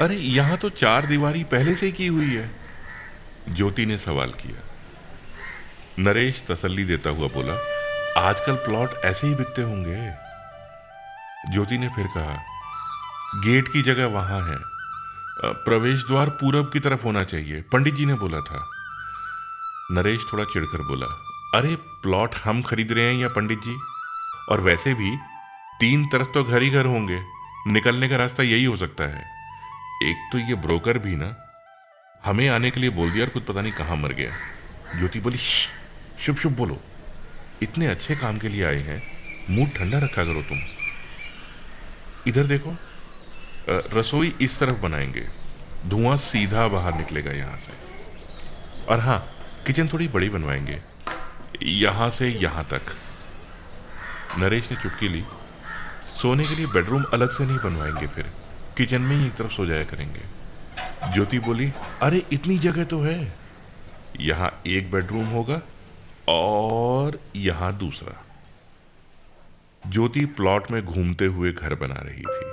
अरे, यहाँ तो चार दीवारी पहले से की हुई है। ज्योति ने सवाल किया। नरेश तसल्ली देता हुआ बोला, आजकल प्लॉट ऐसे ही बिकते होंगे। ज्योति ने फिर कहा, गेट की जगह वहाँ है। प्रवेश द्वार पूरब की तरफ़ होना चाहिए। पंडित जी ने बोला था। नरेश थोड़ा चिढ़कर बोला, अरे, प्लॉट हम खरीद रहे हैं या पंडित जी? और वैसे भी तीन तरफ़ तो घर ही घर होंगे। निकलने का रास्ता यही हो सकता है। एक तो ये ब्रोकर भी ना, हमें आने के लिए बोल दिया और खुद पता नहीं कहाँ मर गया। ज्योति बोली शुभ शुभ बोलो। इतने अच्छे काम के लिए आए हैं, मुँह ठंडा रखा करो तुम। इधर देखो रसोई इस तरफ़ बनाएँगे। धुआँ सीधा बाहर निकलेगा यहाँ से। और हाँ किचन थोड़ी बड़ी बनवाएँगे। यहाँ से यहाँ तक। नरेश ने चुटकी ली। सोने के लिए बेडरूम अलग से नहीं बनवाएँगे फिर। किचन में ही एक तरफ़ सो जाया करेंगे। ज्योति बोली, अरे, इतनी जगह तो है। यहाँ एक बेडरूम होगा और यहाँ दूसरा। ज्योति प्लॉट में घूमते हुए घर बना रही थी।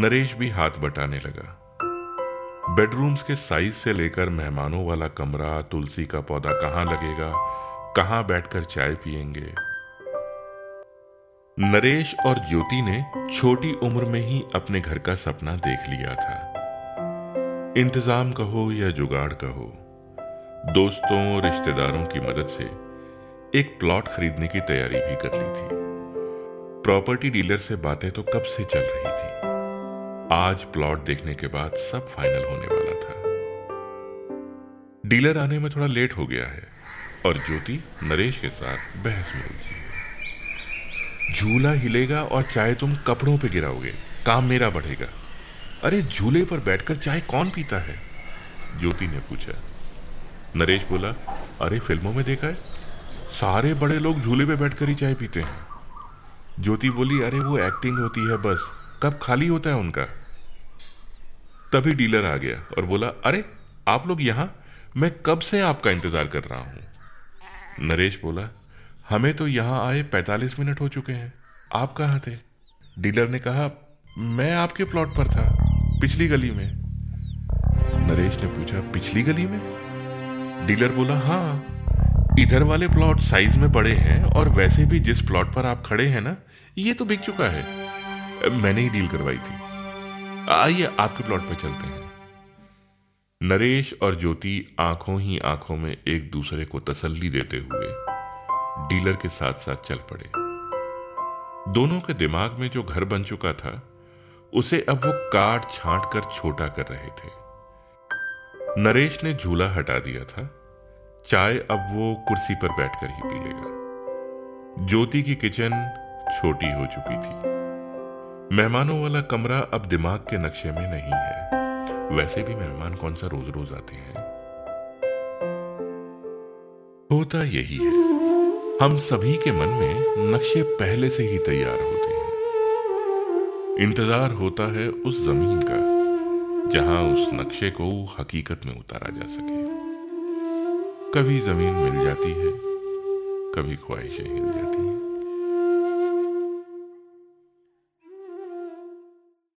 नरेश भी हाथ बटाने लगा। बेडरूम्स के साइज़ से लेकर मेहमानों वाला कमरा, तुलसी का पौधा कहाँ लगेगा, कहाँ बैठकर चाय पिएँगे नरेश और ज्योति ने छोटी उम्र में ही अपने घर का सपना देख लिया था। इंतज़ाम कहो या जुगाड़ कहो, दोस्तों रिश्तेदारों की मदद से एक प्लॉट खरीदने की तैयारी भी कर ली थी। प्रॉपर्टी डीलर से बातें तो कब से चल रही थी? आज प्लॉट देखने के बाद सब फाइनल होने वाला था। डीलर आने में थोड़ा लेट हो गया है और ज्योति, नरेश के साथ बहस में उलझी। है झूला हिलेगा और चाय तुम कपड़ों पे गिराओगे। काम मेरा बढ़ेगा। अरे, झूले पर बैठकर चाय कौन पीता है? ज्योति ने पूछा। नरेश बोला, अरे, फ़िल्मों में देखा है? सारे बड़े लोग झूले पे बैठकर ही चाय पीते हैं। ज्योति बोली, अरे, वो एक्टिंग होती है बस। कब खाली होता है उनका? तभी डीलर आ गया और बोला, अरे, आप लोग यहाँ? मैं कब से आपका इंतज़ार कर रहा हूँ? नरेश बोला हमें तो यहाँ आए 45 मिनट हो चुके हैं। आप कहाँ थे? डीलर ने कहा, मैं आपके प्लॉट पर था, पिछली गली में। नरेश ने पूछा, पिछली गली में? डीलर बोला हाँ इधर वाले प्लॉट साइज़ में बड़े हैं और वैसे भी जिस प्लॉट पर आप खड़े हैं ना, ये तो बिक चुका है। मैंने ही डील करवाई थी। आइए, आपके प्लॉट पर चलते हैं। नरेश और ज्योति आँखों ही आँखों में एक दूसरे को तसल्ली देते हुए डीलर के साथ साथ चल पड़े। दोनों के दिमाग में जो घर बन चुका था, उसे अब वो काट छांट कर छोटा कर रहे थे। नरेश ने झूला हटा दिया था। चाय अब वो कुर्सी पर बैठकर ही पी लेगा ज्योति की किचन छोटी हो चुकी थी। मेहमानों वाला कमरा अब दिमाग के नक्शे में नहीं है। वैसे भी मेहमान कौन सा रोज रोज आते हैं? होता यही है। हम सभी के मन में नक्शे पहले से ही तैयार होते हैं। इंतज़ार होता है उस ज़मीन का, जहाँ उस नक्शे को हकीकत में उतारा जा सके। कभी ज़मीन मिल जाती है, कभी ख्वाहिशें हिल जाती हैं।